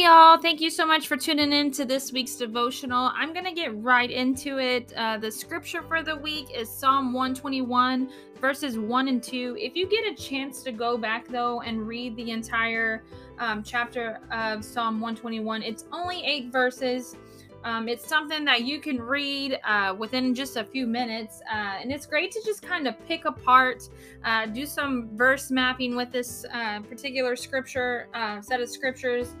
Y'all. Thank you so much for tuning in to this week's devotional. I'm going to get right into it. Uh, the scripture for the week is Psalm 121, verses 1 and 2. If you get a chance to go back, though, and read the entire um, chapter of Psalm 121, it's only eight verses. Um, it's something that you can read uh, within just a few minutes, uh, and it's great to just kind of pick apart, uh, do some verse mapping with this uh, particular scripture uh, set of scriptures,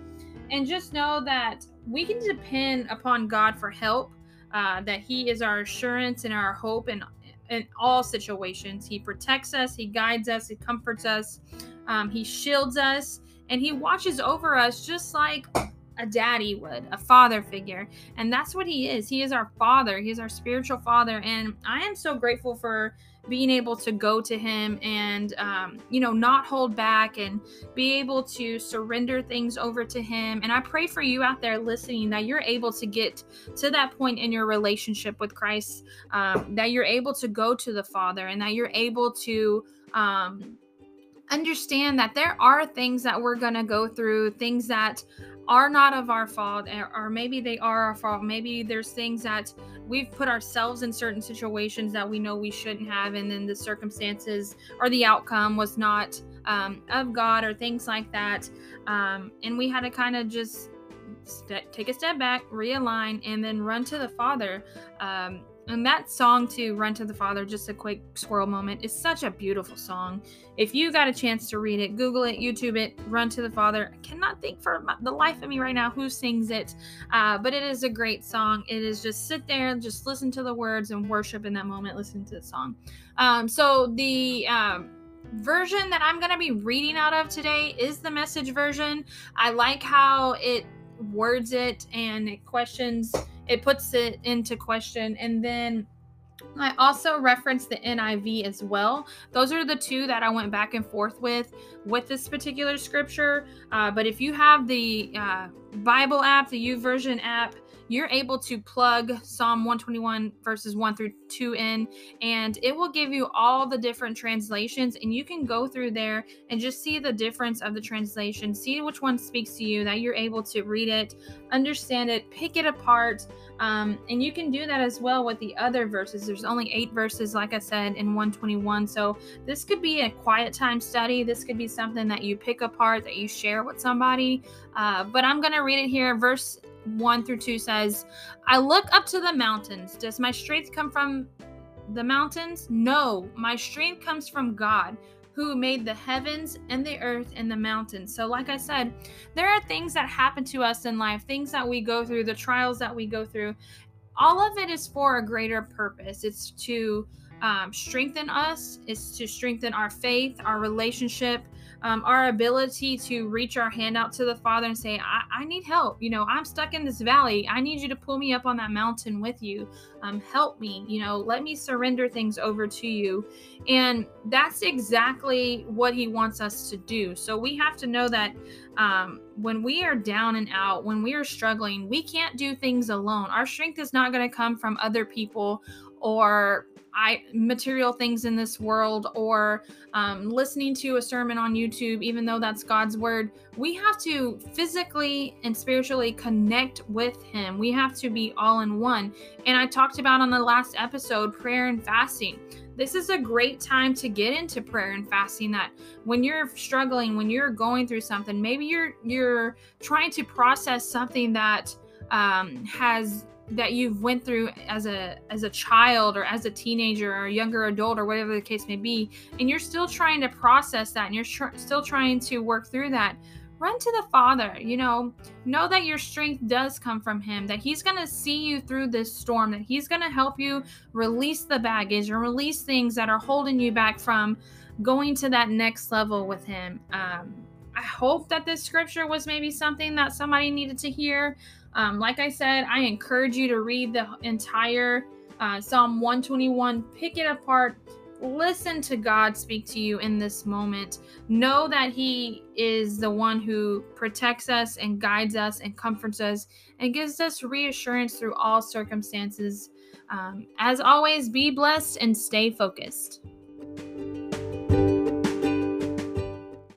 and just know that we can depend upon God for help. Uh, that He is our assurance and our hope in in all situations. He protects us, He guides us, He comforts us, um, He shields us, and He watches over us just like a daddy would, a father figure. And that's what he is. He is our father, he's our spiritual father. And I am so grateful for being able to go to him and um, you know not hold back and be able to surrender things over to him and i pray for you out there listening that you're able to get to that point in your relationship with christ um, that you're able to go to the father and that you're able to um, understand that there are things that we're going to go through things that are not of our fault or maybe they are our fault. Maybe there's things that we've put ourselves in certain situations that we know we shouldn't have and then the circumstances or the outcome was not um, of god or things like that. Um, and we had to kind of just st- take a step back realign and then run to the father um, and that song to Run to the Father, just a quick squirrel moment, is such a beautiful song. If you got a chance to read it, Google it, YouTube it, Run to the Father. I cannot think for the life of me right now who sings it, uh, but it is a great song. It is just sit there, just listen to the words and worship in that moment, listen to the song. Um, so the. Um, version that I'm going to be reading out of today is the message version. I like how it words it and it questions it puts it into question. And then I also referenced the NIV as well. Those are the two that I went back and forth with with this particular scripture. Uh, but if you have the uh, Bible app, the YouVersion app, you're able to plug Psalm 121 verses 1 through 2 in, and it will give you all the different translations. And you can go through there and just see the difference of the translation, see which one speaks to you, that you're able to read it, understand it, pick it apart. Um, and you can do that as well with the other verses. There's only eight verses, like I said, in 121. So this could be a quiet time study. This could be something that you pick apart, that you share with somebody. Uh, but I'm going to read it here. Verse 1 through 2 says, I look up to the mountains. Does my strength come from the mountains? No, my strength comes from God who made the heavens and the earth and the mountains. So, like I said, there are things that happen to us in life, things that we go through, the trials that we go through. All of it is for a greater purpose. It's to um, strengthen us, is to strengthen our faith, our relationship, um, our ability to reach our hand out to the Father and say, I, I, need help. You know, I'm stuck in this valley. I need you to pull me up on that mountain with you. Um, help me. You know, let me surrender things over to you. And that's exactly what He wants us to do. So we have to know that um, when we are down and out, when we are struggling, we can't do things alone. Our strength is not going to come from other people or I material things in this world or um, listening to a sermon on YouTube, even though that's God's word, we have to physically and spiritually connect with Him. We have to be all in one. And I talked about on the last episode prayer and fasting. This is a great time to get into prayer and fasting that when you're struggling, when you're going through something, maybe you're you're trying to process something that um, has that you've went through as a as a child or as a teenager or a younger adult or whatever the case may be and you're still trying to process that and you're tr- still trying to work through that run to the father you know? Know that your strength does come from him that he's going to see you through this storm that he's going to help you release the baggage and release things that are holding you back from going to that next level with him um, i hope that this scripture was maybe something that somebody needed to hear um, like I said, I encourage you to read the entire uh, Psalm 121, pick it apart, listen to God speak to you in this moment. Know that He is the one who protects us and guides us and comforts us and gives us reassurance through all circumstances. Um, as always, be blessed and stay focused.